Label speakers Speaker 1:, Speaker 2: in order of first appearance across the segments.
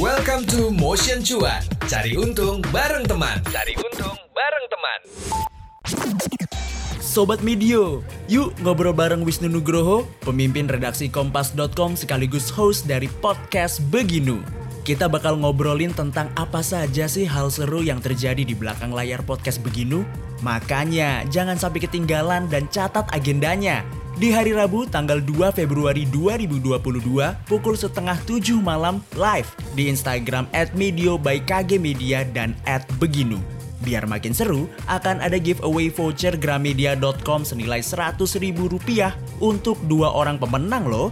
Speaker 1: Welcome to Motion Cuan. Cari untung bareng teman. Cari untung bareng teman.
Speaker 2: Sobat Medio, yuk ngobrol bareng Wisnu Nugroho, pemimpin redaksi Kompas.com sekaligus host dari podcast Beginu. Kita bakal ngobrolin tentang apa saja sih hal seru yang terjadi di belakang layar podcast Beginu. Makanya jangan sampai ketinggalan dan catat agendanya. Di hari Rabu tanggal 2 Februari 2022 pukul setengah 7 malam live di Instagram at Medio by KG Media dan at Beginu. Biar makin seru, akan ada giveaway voucher gramedia.com senilai 100 ribu rupiah untuk dua orang pemenang loh.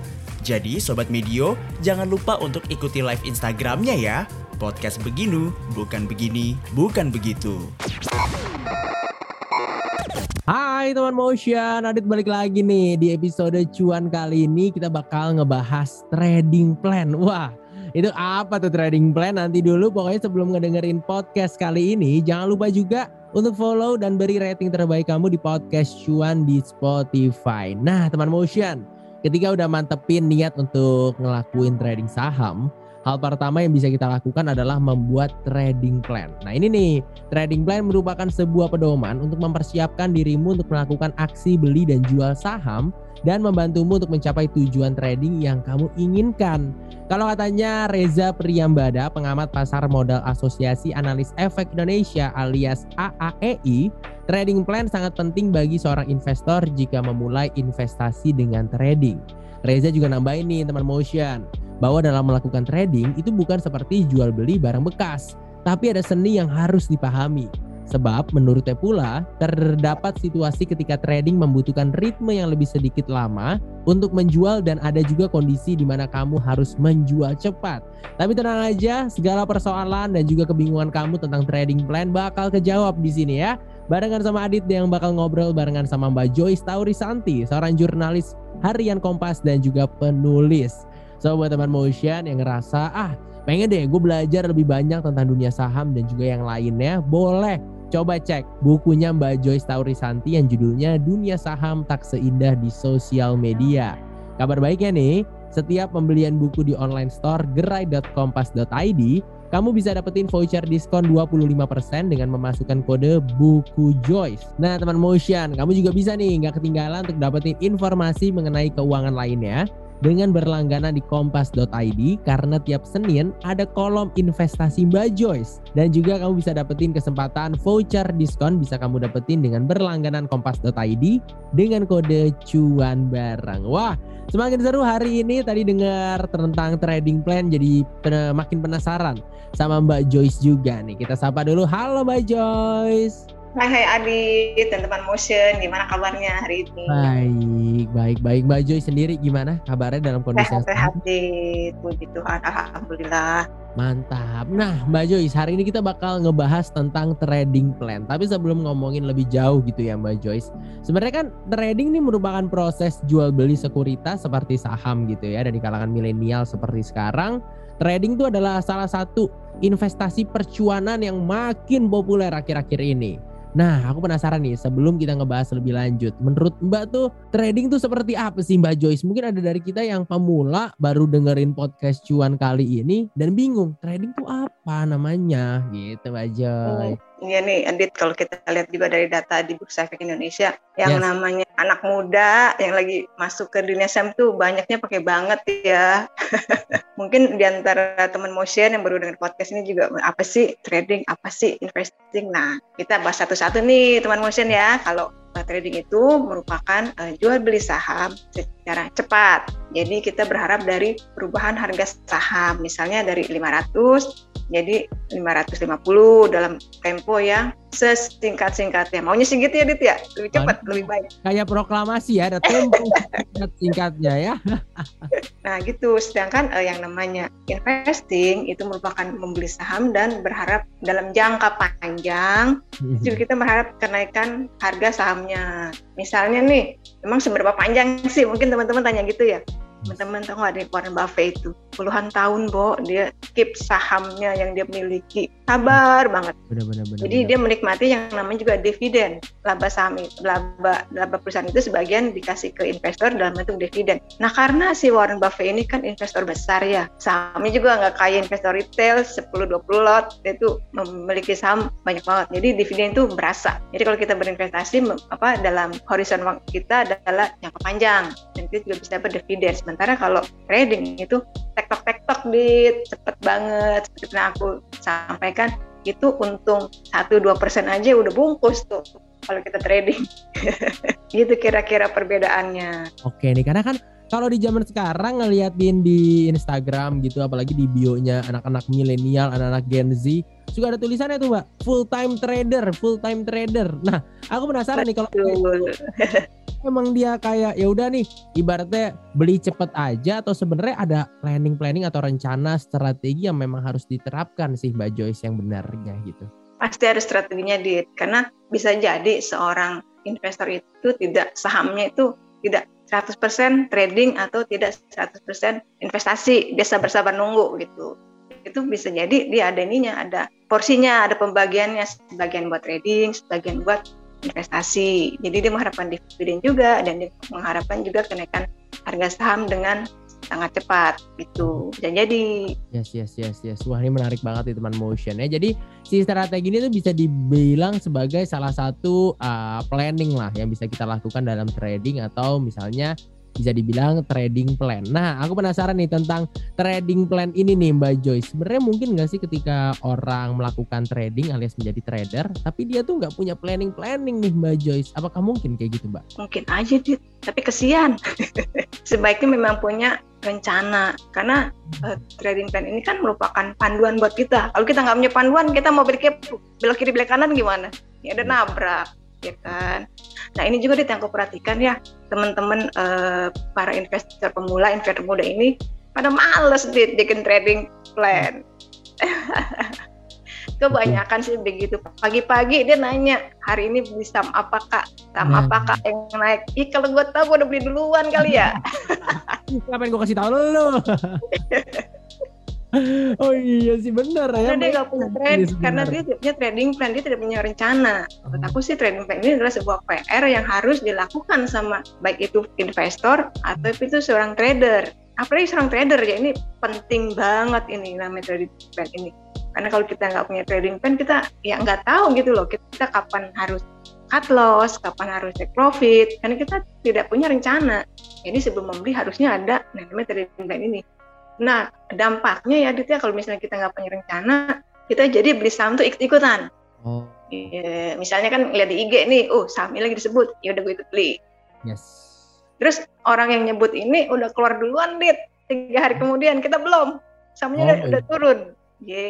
Speaker 2: Jadi Sobat Medio, jangan lupa untuk ikuti live Instagramnya ya. Podcast Beginu, bukan begini, bukan begitu.
Speaker 3: Hai teman motion, Adit balik lagi nih di episode cuan kali ini kita bakal ngebahas trading plan. Wah, itu apa tuh trading plan? Nanti dulu pokoknya sebelum ngedengerin podcast kali ini jangan lupa juga untuk follow dan beri rating terbaik kamu di podcast cuan di Spotify. Nah, teman motion, ketika udah mantepin niat untuk ngelakuin trading saham, Hal pertama yang bisa kita lakukan adalah membuat trading plan. Nah ini nih, trading plan merupakan sebuah pedoman untuk mempersiapkan dirimu untuk melakukan aksi beli dan jual saham dan membantumu untuk mencapai tujuan trading yang kamu inginkan. Kalau katanya Reza Priyambada, pengamat pasar modal Asosiasi Analis Efek Indonesia alias AAEI, trading plan sangat penting bagi seorang investor jika memulai investasi dengan trading. Reza juga nambahin nih teman motion bahwa dalam melakukan trading itu bukan seperti jual beli barang bekas, tapi ada seni yang harus dipahami. Sebab menurutnya pula terdapat situasi ketika trading membutuhkan ritme yang lebih sedikit lama untuk menjual dan ada juga kondisi di mana kamu harus menjual cepat. Tapi tenang aja, segala persoalan dan juga kebingungan kamu tentang trading plan bakal kejawab di sini ya. Barengan sama Adit yang bakal ngobrol barengan sama Mbak Joyce Taurisanti, seorang jurnalis harian Kompas dan juga penulis. So buat teman motion yang ngerasa ah pengen deh gue belajar lebih banyak tentang dunia saham dan juga yang lainnya, boleh coba cek bukunya Mbak Joyce Taurisanti yang judulnya Dunia Saham Tak Seindah di Sosial Media. Kabar baiknya nih, setiap pembelian buku di online store gerai.kompas.id, kamu bisa dapetin voucher diskon 25% dengan memasukkan kode buku Joyce. Nah teman motion, kamu juga bisa nih nggak ketinggalan untuk dapetin informasi mengenai keuangan lainnya dengan berlangganan di kompas.id karena tiap Senin ada kolom investasi Mbak Joyce dan juga kamu bisa dapetin kesempatan voucher diskon bisa kamu dapetin dengan berlangganan kompas.id dengan kode cuan barang. Wah, semakin seru hari ini tadi dengar tentang trading plan jadi makin penasaran sama Mbak Joyce juga nih. Kita sapa dulu. Halo Mbak Joyce.
Speaker 4: Hai hai Adit dan teman motion, gimana kabarnya hari ini?
Speaker 3: Baik, baik, baik. Mbak Joy sendiri gimana kabarnya dalam kondisi
Speaker 4: sehat? Sehat, Dit. Puji Tuhan, Alhamdulillah.
Speaker 3: Mantap. Nah, Mbak Joyce, hari ini kita bakal ngebahas tentang trading plan. Tapi sebelum ngomongin lebih jauh gitu ya Mbak Joyce. Sebenarnya kan trading ini merupakan proses jual beli sekuritas seperti saham gitu ya. Dan di kalangan milenial seperti sekarang, trading itu adalah salah satu investasi percuanan yang makin populer akhir-akhir ini. Nah, aku penasaran nih sebelum kita ngebahas lebih lanjut. Menurut Mbak tuh trading tuh seperti apa sih Mbak Joyce? Mungkin ada dari kita yang pemula baru dengerin podcast cuan kali ini dan bingung trading tuh apa namanya gitu Mbak Joyce.
Speaker 4: Iya nih, Adit, kalau kita lihat juga dari data di Bursa Efek Indonesia, yang yes. namanya anak muda yang lagi masuk ke dunia saham tuh banyaknya pakai banget ya. Mungkin di antara teman motion yang baru dengar podcast ini juga apa sih trading, apa sih investing. Nah, kita bahas satu-satu nih teman motion ya. Kalau trading itu merupakan uh, jual beli saham secara cepat. Jadi kita berharap dari perubahan harga saham, misalnya dari 500 jadi 550 dalam tempo yang sesingkat-singkatnya. Maunya segitu ya Dit ya? Lebih cepat, Aduh, lebih baik.
Speaker 3: Kayak proklamasi ya, ada tempo singkat-singkatnya ya.
Speaker 4: nah gitu, sedangkan uh, yang namanya investing itu merupakan membeli saham dan berharap dalam jangka panjang, mm-hmm. juga kita berharap kenaikan harga sahamnya. Misalnya nih, memang seberapa panjang sih? Mungkin teman-teman tanya gitu ya teman-teman tahu ada Warren Buffett itu puluhan tahun, Bo. Dia keep sahamnya yang dia miliki. Sabar banget.
Speaker 3: Benar-benar.
Speaker 4: Jadi dia menikmati yang namanya juga dividen. Laba saham, laba, laba perusahaan itu sebagian dikasih ke investor dalam bentuk dividen. Nah karena si Warren Buffett ini kan investor besar ya, sahamnya juga nggak kayak investor retail 10-20 lot, dia tuh memiliki saham banyak banget. Jadi dividen itu berasa. Jadi kalau kita berinvestasi apa dalam horizon waktu kita adalah jangka panjang dan kita juga bisa dapat dividen. Sementara kalau trading itu tektok tektok di cepet banget seperti aku sampaikan itu untung 1-2 persen aja udah bungkus tuh kalau kita trading. Gitu kira-kira perbedaannya.
Speaker 3: Oke nih karena kan kalau di zaman sekarang ngeliatin di Instagram gitu apalagi di bio-nya anak-anak milenial anak-anak Gen Z juga ada tulisannya tuh mbak. Full time trader full time trader. Nah aku penasaran nih kalau emang dia kayak ya udah nih ibaratnya beli cepet aja atau sebenarnya ada planning planning atau rencana strategi yang memang harus diterapkan sih mbak Joyce yang benarnya gitu?
Speaker 4: Pasti ada strateginya di karena bisa jadi seorang investor itu tidak sahamnya itu tidak 100% trading atau tidak 100% investasi. Biasa bersabar nunggu gitu itu bisa jadi dia ada ininya ada porsinya ada pembagiannya. Sebagian buat trading sebagian buat investasi. Jadi dia mengharapkan dividen juga dan dia mengharapkan juga kenaikan harga saham dengan sangat cepat gitu. Bisa jadi.
Speaker 3: Yes yes yes yes. Wah ini menarik banget nih teman motion ya. Jadi si strategi ini tuh bisa dibilang sebagai salah satu uh, planning lah yang bisa kita lakukan dalam trading atau misalnya bisa dibilang trading plan. Nah, aku penasaran nih tentang trading plan ini nih Mbak Joyce. Sebenarnya mungkin nggak sih ketika orang melakukan trading alias menjadi trader, tapi dia tuh nggak punya planning-planning nih Mbak Joyce. Apakah mungkin kayak gitu Mbak?
Speaker 4: Mungkin aja, Dit. Tapi kesian. Sebaiknya memang punya rencana karena uh, trading plan ini kan merupakan panduan buat kita. Kalau kita nggak punya panduan, kita mau belok belok kiri belok kanan gimana? Ya ada nabrak ya kan. Nah ini juga aku perhatikan ya teman-teman uh, para investor pemula, investor muda ini pada males dit bikin trading plan. Kebanyakan sih begitu. Pagi-pagi dia nanya, hari ini beli saham apa kak? Saham nah. apa kak yang naik? Ih kalau gue tahu gue udah beli duluan kali ya.
Speaker 3: Ngapain gue kasih tahu lo? oh iya sih benar
Speaker 4: ya. Karena dia nggak punya trade, iya karena dia tidak punya trading plan, dia tidak punya rencana. Menurut aku sih trading plan ini adalah sebuah PR yang harus dilakukan sama baik itu investor atau itu seorang trader. Apalagi seorang trader ya ini penting banget ini namanya trading plan ini. Karena kalau kita nggak punya trading plan, kita ya nggak tahu gitu loh kita kapan harus cut loss, kapan harus take profit, karena kita tidak punya rencana. Jadi sebelum membeli harusnya ada namanya trading plan ini. Nah, dampaknya ya Dit ya kalau misalnya kita nggak punya rencana, kita jadi beli saham tuh ikut-ikutan. Oh. E, misalnya kan lihat di IG nih, oh sahamnya lagi disebut, ya udah gue ikut beli.
Speaker 3: Yes.
Speaker 4: Terus orang yang nyebut ini udah keluar duluan Dit, tiga hari kemudian kita belum, sahamnya oh, udah, iya. udah turun. Ye,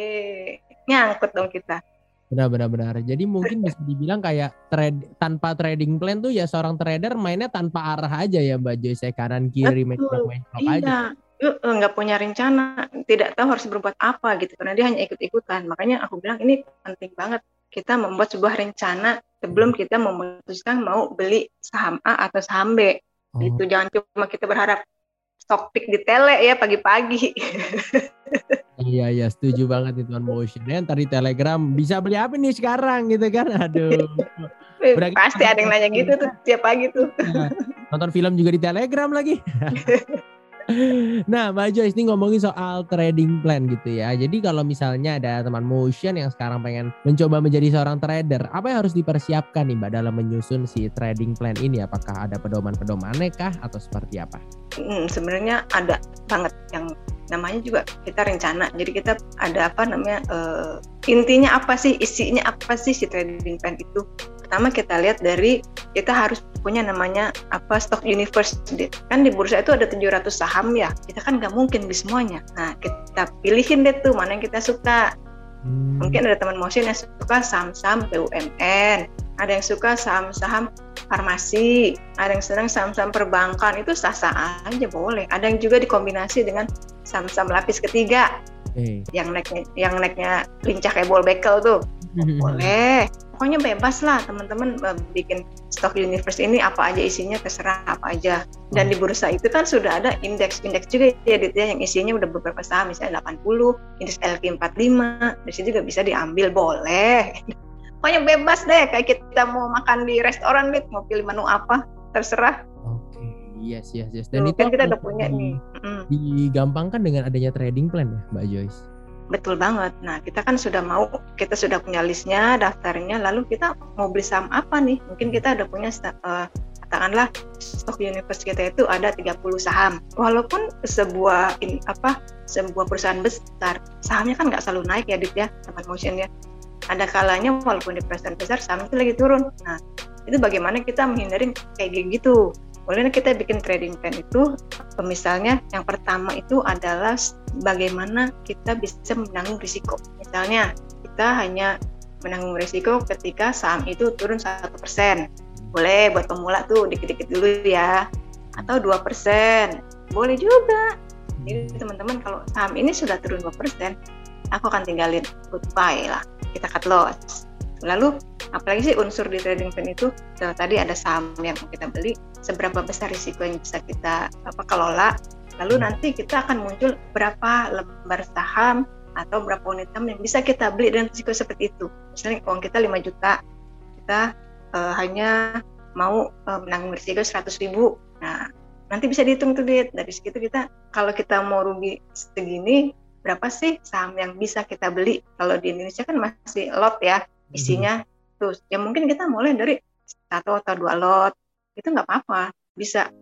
Speaker 4: nyangkut dong kita.
Speaker 3: Benar benar benar. Jadi mungkin bisa dibilang kayak trade tanpa trading plan tuh ya seorang trader mainnya tanpa arah aja ya Mbak Joyce kanan kiri main
Speaker 4: iya. aja nggak punya rencana, tidak tahu harus berbuat apa gitu karena dia hanya ikut-ikutan. Makanya aku bilang ini penting banget kita membuat sebuah rencana sebelum kita memutuskan mau beli saham A atau saham B. Oh. Itu jangan cuma kita berharap stock pick di tele ya pagi-pagi.
Speaker 3: iya iya setuju banget itu motion. Dan tadi Telegram bisa beli apa nih sekarang gitu kan? Aduh.
Speaker 4: Berarti Pasti ada yang nanya gitu tuh tiap pagi tuh.
Speaker 3: Iya. Nonton film juga di Telegram lagi. nah, Mbak Joyce ini ngomongin soal trading plan gitu ya. Jadi kalau misalnya ada teman motion yang sekarang pengen mencoba menjadi seorang trader, apa yang harus dipersiapkan nih Mbak dalam menyusun si trading plan ini? Apakah ada pedoman-pedomannya kah atau seperti apa?
Speaker 4: Hmm, sebenarnya ada banget yang namanya juga kita rencana. Jadi kita ada apa namanya uh, intinya apa sih, isinya apa sih si trading plan itu? Pertama kita lihat dari kita harus punya namanya apa stock universe kan di bursa itu ada 700 saham ya kita kan nggak mungkin di semuanya nah kita pilihin deh tuh mana yang kita suka hmm. mungkin ada teman motion yang suka saham-saham BUMN ada yang suka saham-saham farmasi, ada yang sedang saham-saham perbankan itu sah-sah aja boleh. Ada yang juga dikombinasi dengan saham-saham lapis ketiga, yang naiknya yang naiknya lincah kayak ball bekel tuh, hmm. Boleh. Pokoknya bebas lah teman-teman eh, bikin stock universe ini apa aja isinya terserah apa aja. Dan di bursa itu kan sudah ada indeks indeks juga ya Dit, ya yang isinya udah beberapa saham misalnya 80 indeks LQ45 dari situ juga bisa diambil boleh. Pokoknya bebas deh kayak kita mau makan di restoran Dit, mau pilih menu apa terserah.
Speaker 3: Oke, yes yes yes.
Speaker 4: dan
Speaker 3: Dan itu
Speaker 4: kan kita udah punya nih.
Speaker 3: Digampangkan dengan adanya trading plan ya, Mbak Joyce.
Speaker 4: Betul banget. Nah, kita kan sudah mau, kita sudah punya listnya, daftarnya, lalu kita mau beli saham apa nih? Mungkin kita udah punya, eh, katakanlah, stok universe kita itu ada 30 saham. Walaupun sebuah in, apa sebuah perusahaan besar, sahamnya kan nggak selalu naik ya, Dit ya, teman motion ya. Ada kalanya walaupun di perusahaan besar, saham itu lagi turun. Nah, itu bagaimana kita menghindari kayak gitu. Boleh kita bikin trading plan itu, misalnya yang pertama itu adalah bagaimana kita bisa menanggung risiko. Misalnya kita hanya menanggung risiko ketika saham itu turun satu persen. Boleh buat pemula tuh dikit-dikit dulu ya. Atau dua persen. Boleh juga. Jadi teman-teman kalau saham ini sudah turun 2%, aku akan tinggalin goodbye lah. Kita cut loss. Lalu apalagi sih unsur di trading plan itu tadi ada saham yang kita beli, seberapa besar risiko yang bisa kita apa kelola. Lalu nanti kita akan muncul berapa lembar saham atau berapa unit saham yang bisa kita beli dengan risiko seperti itu. Misalnya uang kita 5 juta, kita eh, hanya mau eh, menanggung risiko 100 ribu. Nah, nanti bisa dihitung tuh Dit. dari situ kita kalau kita mau rugi segini berapa sih saham yang bisa kita beli kalau di Indonesia kan masih lot ya isinya terus ya mungkin kita mulai dari satu atau dua lot itu nggak apa-apa bisa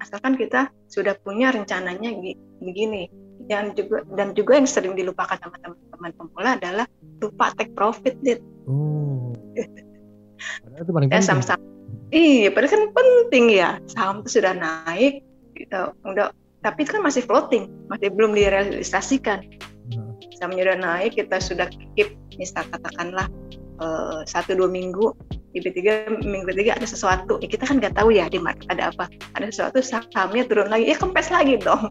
Speaker 4: asalkan kita sudah punya rencananya gi- begini dan juga dan juga yang sering dilupakan sama teman-teman pemula adalah lupa take profit Dit.
Speaker 3: Oh. Itu paling
Speaker 4: ya
Speaker 3: penting.
Speaker 4: saham-saham iya padahal kan penting ya saham itu sudah naik gitu, udah tapi itu kan masih floating masih belum direalisasikan
Speaker 3: Hmm.
Speaker 4: sahamnya udah naik kita sudah keep misal katakanlah eh, satu dua minggu tiba-tiba minggu ketiga ada sesuatu ya kita kan nggak tahu ya di market ada apa ada sesuatu sahamnya turun lagi ya kempes lagi dong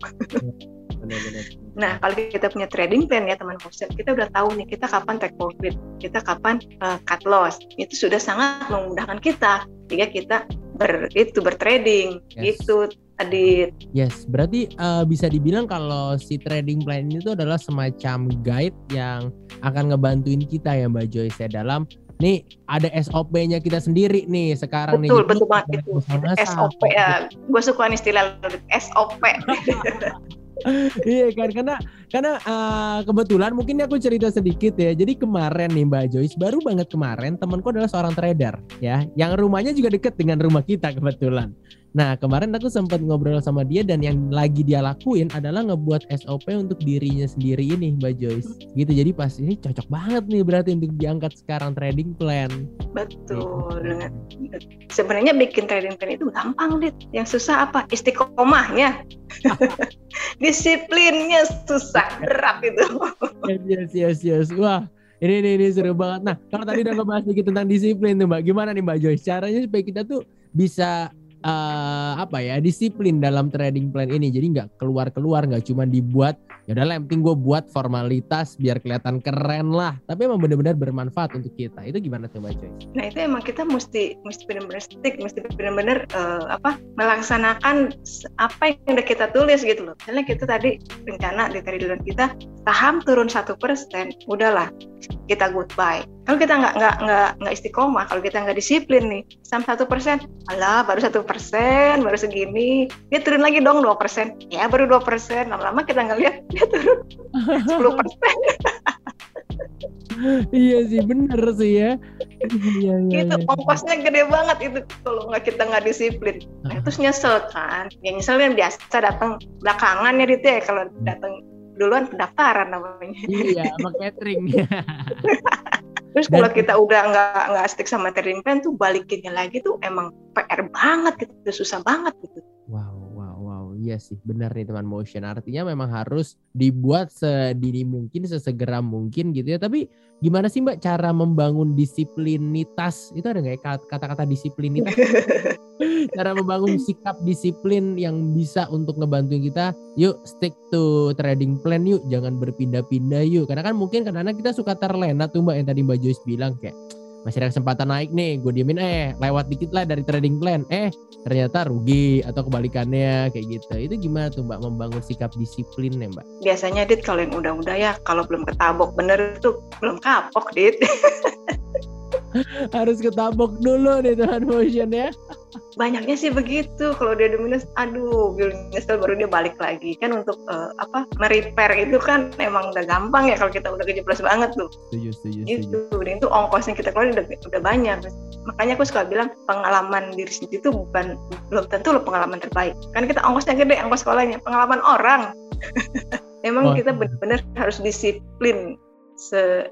Speaker 3: Benar-benar.
Speaker 4: Nah, kalau kita punya trading plan ya teman Fosil, kita udah tahu nih kita kapan take profit, kita kapan uh, cut loss. Itu sudah sangat memudahkan kita jika kita ber itu bertrading
Speaker 3: Yes.
Speaker 4: gitu tadi.
Speaker 3: Yes, berarti eh, bisa dibilang kalau si trading plan itu adalah semacam guide yang akan ngebantuin kita ya Mbak Joyce ya dalam nih ada SOP-nya kita sendiri nih sekarang nih.
Speaker 4: Betul, betul banget itu. SOP ya, gue suka nih istilah SOP.
Speaker 3: iya kan karena karena eh, kebetulan mungkin aku cerita sedikit ya. Jadi kemarin nih Mbak Joyce baru banget kemarin temanku adalah seorang trader ya, yang rumahnya juga deket dengan rumah kita kebetulan. Nah kemarin aku sempat ngobrol sama dia dan yang lagi dia lakuin adalah ngebuat SOP untuk dirinya sendiri ini Mbak Joyce. Gitu jadi pas ini cocok banget nih berarti untuk diangkat sekarang trading plan.
Speaker 4: Betul. Dengan sebenarnya bikin trading plan itu gampang, Dit. Yang susah apa? Istiqomahnya. Disiplinnya susah, berat itu.
Speaker 3: Yes yes yes. Wah ini ini, ini seru banget. Nah kalau tadi udah ngebahas sedikit tentang disiplin tuh Mbak, gimana nih Mbak Joyce? Caranya supaya kita tuh bisa eh, apa ya disiplin dalam trading plan ini. Jadi nggak keluar keluar, nggak cuma dibuat ya udah penting gue buat formalitas biar kelihatan keren lah. Tapi emang benar-benar bermanfaat untuk kita. Itu gimana Mbak Joyce?
Speaker 4: Nah itu emang kita mesti mesti benar-benar stick, mesti benar-benar eh, apa melaksanakan apa yang udah kita tulis gitu loh. Misalnya kita tadi rencana di trading kita saham turun satu persen, udahlah kita goodbye. Kalau kita nggak nggak nggak nggak istiqomah, kalau kita nggak disiplin nih, saham satu persen, alah baru satu persen, baru segini, dia turun lagi dong dua persen, ya baru dua persen, lama-lama kita ngeliat dia turun sepuluh persen.
Speaker 3: iya sih bener sih ya. Iya iya.
Speaker 4: Gitu,
Speaker 3: iya.
Speaker 4: ongkosnya gede banget itu kalau nggak kita nggak disiplin. Nah, terus nyesel kan. Ya nyesel kan biasa datang belakangan ya gitu ya kalau datang duluan pendaftaran namanya.
Speaker 3: Iya sama catering.
Speaker 4: Terus
Speaker 3: Dan-
Speaker 4: kalau kita udah nggak nggak stick sama trading plan tuh balikinnya lagi tuh emang PR banget gitu, susah banget gitu.
Speaker 3: Wow. Iya sih, benar nih teman motion. Artinya memang harus dibuat sedini mungkin, sesegera mungkin gitu ya. Tapi gimana sih Mbak cara membangun disiplinitas? Itu ada nggak ya kat- kata-kata disiplinitas? cara membangun sikap disiplin yang bisa untuk ngebantuin kita. Yuk stick to trading plan yuk, jangan berpindah-pindah yuk. Karena kan mungkin kadang-kadang kita suka terlena tuh Mbak yang tadi Mbak Joyce bilang kayak masih ada kesempatan naik nih gue diemin eh lewat dikit lah dari trading plan. Eh ternyata rugi atau kebalikannya kayak gitu. Itu gimana tuh mbak membangun sikap disiplin ya mbak?
Speaker 4: Biasanya dit kalau yang udah-udah ya kalau belum ketabok bener itu belum kapok dit
Speaker 3: harus ketabok dulu nih Tuhan motion ya.
Speaker 4: Banyaknya sih begitu. Kalau dia udah minus aduh nyesel baru dia balik lagi. Kan untuk uh, apa merepair itu kan emang udah gampang ya kalau kita udah kejeblos banget tuh.
Speaker 3: Setuju setuju
Speaker 4: gitu. dan itu ongkosnya kita keluar udah udah banyak. Makanya aku suka bilang pengalaman diri sendiri itu bukan belum tentu lo pengalaman terbaik. Kan kita ongkosnya gede ongkos sekolahnya. Pengalaman orang. Emang oh. kita benar-benar harus disiplin se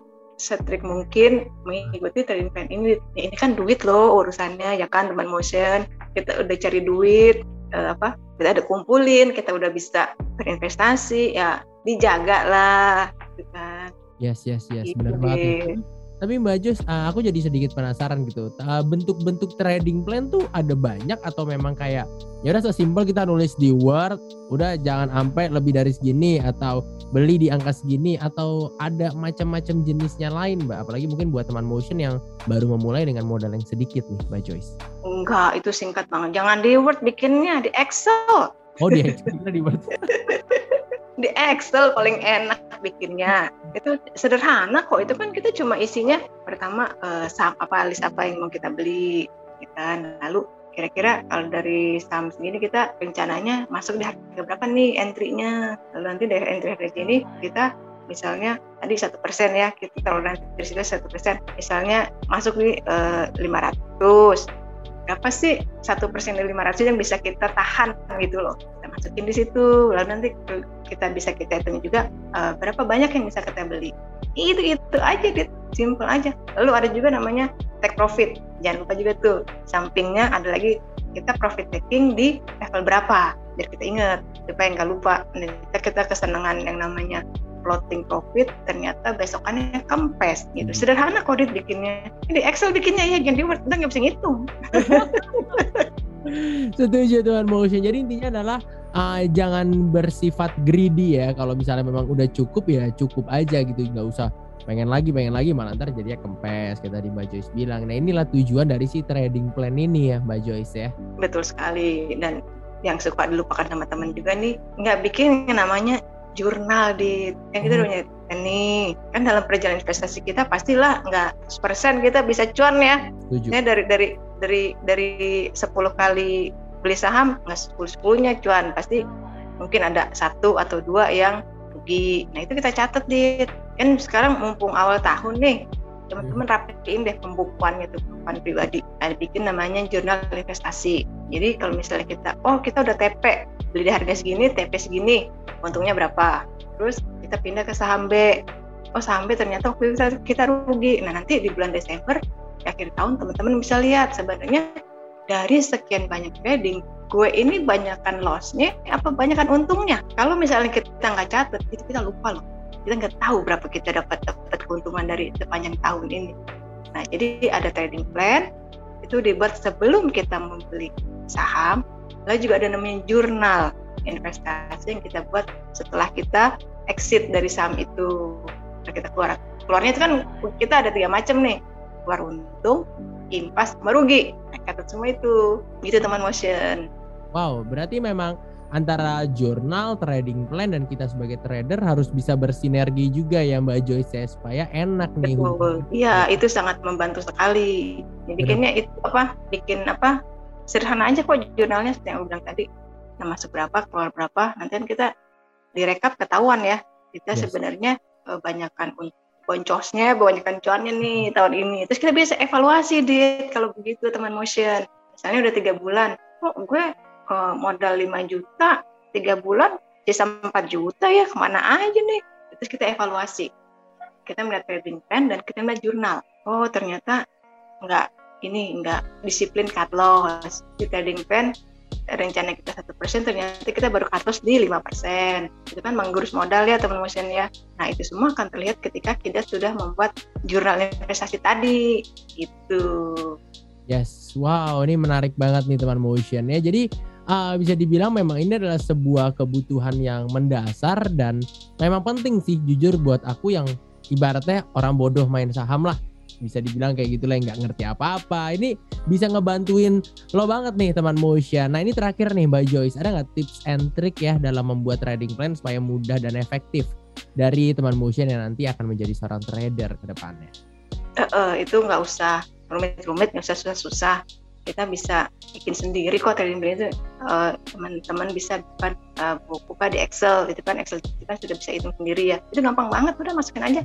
Speaker 4: setrik mungkin mengikuti trading plan ini. Ya, ini kan duit loh urusannya ya kan teman motion. Kita udah cari duit uh, apa? Kita ada kumpulin, kita udah bisa berinvestasi ya dijaga lah gitu kan.
Speaker 3: Yes, yes, yes, gitu benar banget. Tapi Mbak Jos, uh, aku jadi sedikit penasaran gitu. bentuk bentuk-bentuk trading plan tuh ada banyak atau memang kayak ya udah sesimpel kita nulis di Word, udah jangan sampai lebih dari segini atau beli di angka segini atau ada macam-macam jenisnya lain Mbak. Apalagi mungkin buat teman motion yang baru memulai dengan modal yang sedikit nih Mbak Joyce.
Speaker 4: Enggak, itu singkat banget. Jangan di Word bikinnya di Excel.
Speaker 3: Oh di Excel di Word.
Speaker 4: di Excel paling enak bikinnya. Itu sederhana kok itu kan kita cuma isinya pertama uh, saham apa list apa yang mau kita beli kita gitu kan. lalu kira-kira kalau dari saham segini kita rencananya masuk di harga berapa nih entry-nya. Lalu nanti dari entry harga ini kita misalnya tadi satu persen ya kita kalau nanti dari situ satu persen. Misalnya masuk di eh, 500 berapa sih satu persen dari 500 yang bisa kita tahan gitu loh? Kita masukin di situ lalu nanti kita bisa kita hitung juga uh, berapa banyak yang bisa kita beli. Itu itu aja deh simple aja. Lalu ada juga namanya take profit. Jangan lupa juga tuh sampingnya ada lagi kita profit taking di level berapa biar kita ingat. Supaya nggak lupa. Dan kita kita kesenangan yang namanya floating profit ternyata besokannya kempes gitu. Hmm. sederhana kok bikinnya. Ini Excel bikinnya ya jangan di Word. Kita nggak bisa ngitung.
Speaker 3: Setuju Tuhan motion. Jadi intinya adalah uh, jangan bersifat greedy ya. Kalau misalnya memang udah cukup ya cukup aja gitu. Nggak usah pengen lagi pengen lagi. Malah ntar jadinya kempes kita tadi Mbak Joyce bilang. Nah inilah tujuan dari si trading plan ini ya Mbak Joyce ya.
Speaker 4: Betul sekali. Dan yang suka dilupakan sama teman juga nih nggak bikin namanya jurnal di yang kita hmm. punya ini kan dalam perjalanan investasi kita pastilah nggak persen kita bisa cuan ya. Ya dari dari dari dari 10 kali beli saham nggak sepuluh sepuluhnya cuan pasti mungkin ada satu atau dua yang rugi. Nah itu kita catat di kan sekarang mumpung awal tahun nih teman-teman hmm. rapiin deh pembukuannya tuh pembukuan pribadi. Ada bikin namanya jurnal investasi. Jadi kalau misalnya kita oh kita udah TP beli di harga segini, TP segini, untungnya berapa. Terus kita pindah ke saham B. Oh saham B ternyata waktu itu kita rugi. Nah nanti di bulan Desember, akhir tahun teman-teman bisa lihat sebenarnya dari sekian banyak trading, gue ini banyakkan lossnya apa banyakkan untungnya. Kalau misalnya kita nggak catat, itu kita lupa loh. Kita nggak tahu berapa kita dapat dapat keuntungan dari sepanjang tahun ini. Nah jadi ada trading plan itu dibuat sebelum kita membeli saham Lalu juga ada namanya jurnal investasi yang kita buat setelah kita exit dari saham itu. Nah, kita keluar. Keluarnya itu kan kita ada tiga macam nih. Keluar untung, impas, merugi. Nah, kata semua itu. Gitu teman motion.
Speaker 3: Wow, berarti memang antara jurnal, trading plan dan kita sebagai trader harus bisa bersinergi juga ya Mbak Joyce ya, supaya enak nih.
Speaker 4: Betul. Iya, itu sangat membantu sekali. Ya, bikinnya itu apa? Bikin apa? sederhana aja kok jurnalnya seperti yang bilang tadi nah masuk berapa keluar berapa nanti kan kita direkap ketahuan ya kita yes. sebenarnya uh, banyakkan boncosnya banyakkan cuannya nih tahun ini. Terus kita bisa evaluasi deh kalau begitu teman motion. Misalnya udah tiga bulan kok oh, gue uh, modal 5 juta tiga bulan bisa 4 juta ya ke mana aja nih? Terus kita evaluasi. Kita melihat trading plan dan kita melihat jurnal. Oh ternyata nggak ini enggak disiplin cut loss. Di trading plan rencana kita satu persen ternyata kita baru cut di lima persen. Itu kan menggurus modal ya teman teman ya. Nah itu semua akan terlihat ketika kita sudah membuat jurnal investasi tadi gitu.
Speaker 3: Yes wow ini menarik banget nih teman motion ya. Jadi uh, bisa dibilang memang ini adalah sebuah kebutuhan yang mendasar dan memang penting sih jujur buat aku yang ibaratnya orang bodoh main saham lah bisa dibilang kayak gitu lah nggak ngerti apa-apa. Ini bisa ngebantuin lo banget nih teman motion. Nah ini terakhir nih Mbak Joyce, ada nggak tips and trick ya dalam membuat trading plan supaya mudah dan efektif dari teman motion yang nanti akan menjadi seorang trader ke depannya?
Speaker 4: Uh, uh, itu nggak usah rumit-rumit, nggak usah susah-susah kita bisa bikin sendiri. Kok trading plan itu uh, teman-teman bisa buka, uh, buka di Excel itu kan. Excel itu kan sudah bisa hitung sendiri ya. Itu gampang banget udah masukin aja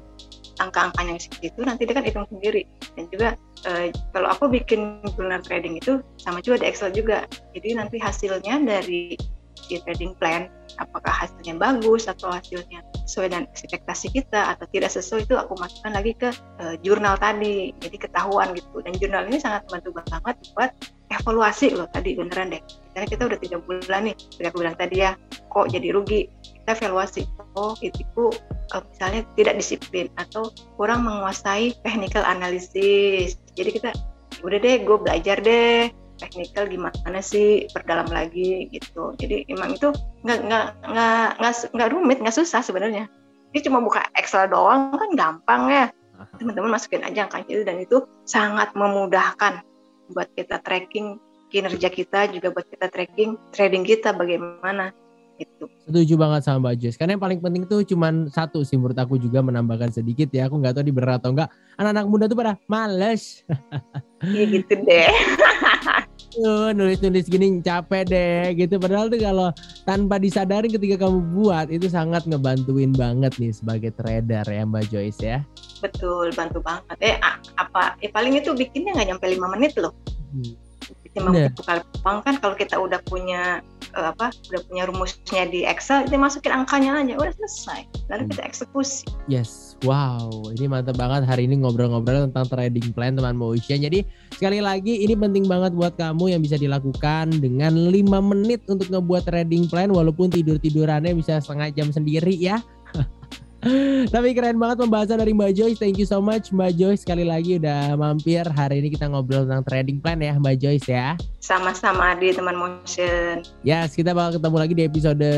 Speaker 4: angka-angkanya itu nanti dia kan hitung sendiri. Dan juga uh, kalau aku bikin jurnal trading itu sama juga di Excel juga. Jadi nanti hasilnya dari si trading plan apakah hasilnya bagus atau hasilnya sesuai dengan ekspektasi kita atau tidak sesuai itu aku masukkan lagi ke uh, jurnal tadi. Jadi ketahuan gitu. Dan jurnal ini sangat membantu banget buat evaluasi loh tadi beneran deh. Karena kita udah tiga bulan nih seperti aku bilang tadi ya kok jadi rugi? Kita evaluasi oh itu uh, misalnya tidak disiplin atau kurang menguasai technical analysis. Jadi kita udah deh gue belajar deh teknikal gimana sih perdalam lagi gitu jadi emang itu nggak nggak nggak nggak rumit nggak susah sebenarnya ini cuma buka Excel doang kan gampang ya teman-teman masukin aja angkanya itu dan itu sangat memudahkan buat kita tracking kinerja kita juga buat kita tracking trading kita bagaimana
Speaker 3: gitu. Setuju banget sama Mbak Jess. Karena yang paling penting tuh cuman satu sih menurut aku juga menambahkan sedikit ya. Aku nggak tahu di benar atau enggak. Anak-anak muda tuh pada males.
Speaker 4: Iya gitu deh.
Speaker 3: tuh nulis-nulis gini capek deh gitu. Padahal tuh kalau tanpa disadari ketika kamu buat itu sangat ngebantuin banget nih sebagai trader ya Mbak Joyce ya.
Speaker 4: Betul bantu banget. Eh apa eh paling itu bikinnya nggak nyampe lima menit loh. Hmm. Satu kali uang kan kalau kita udah punya apa udah punya rumusnya di Excel kita masukin angkanya aja udah selesai. Lalu hmm. kita eksekusi.
Speaker 3: Yes wow ini mantap banget hari ini ngobrol-ngobrol tentang trading plan teman motion jadi sekali lagi ini penting banget buat kamu yang bisa dilakukan dengan 5 menit untuk ngebuat trading plan walaupun tidur-tidurannya bisa setengah jam sendiri ya Tapi keren banget pembahasan dari Mbak Joyce. Thank you so much Mbak Joyce sekali lagi udah mampir. Hari ini kita ngobrol tentang trading plan ya Mbak Joyce ya.
Speaker 4: Sama-sama di teman motion.
Speaker 3: Yes, kita bakal ketemu lagi di episode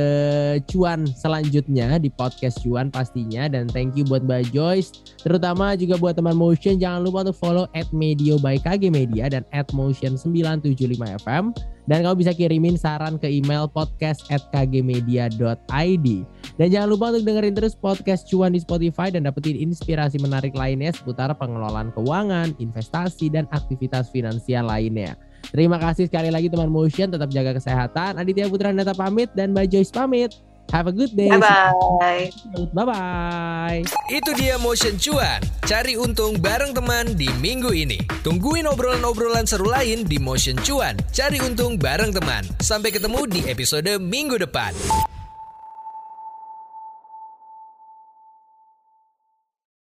Speaker 3: cuan selanjutnya di podcast cuan pastinya. Dan thank you buat Mbak Joyce. Terutama juga buat teman motion. Jangan lupa untuk follow at Medio by KG Media dan at Motion 975 FM. Dan kamu bisa kirimin saran ke email podcast at kgmedia.id. Dan jangan lupa untuk dengerin terus podcast cuan di Spotify dan dapetin inspirasi menarik lainnya seputar pengelolaan keuangan, investasi, dan aktivitas finansial lainnya. Terima kasih sekali lagi teman Motion, tetap jaga kesehatan. Aditya Putra Neta pamit dan Mbak Joyce pamit. Have a good day.
Speaker 4: Bye bye.
Speaker 3: Bye bye.
Speaker 1: Itu dia Motion Cuan. Cari untung bareng teman di minggu ini. Tungguin obrolan-obrolan seru lain di Motion Cuan. Cari untung bareng teman. Sampai ketemu di episode minggu depan.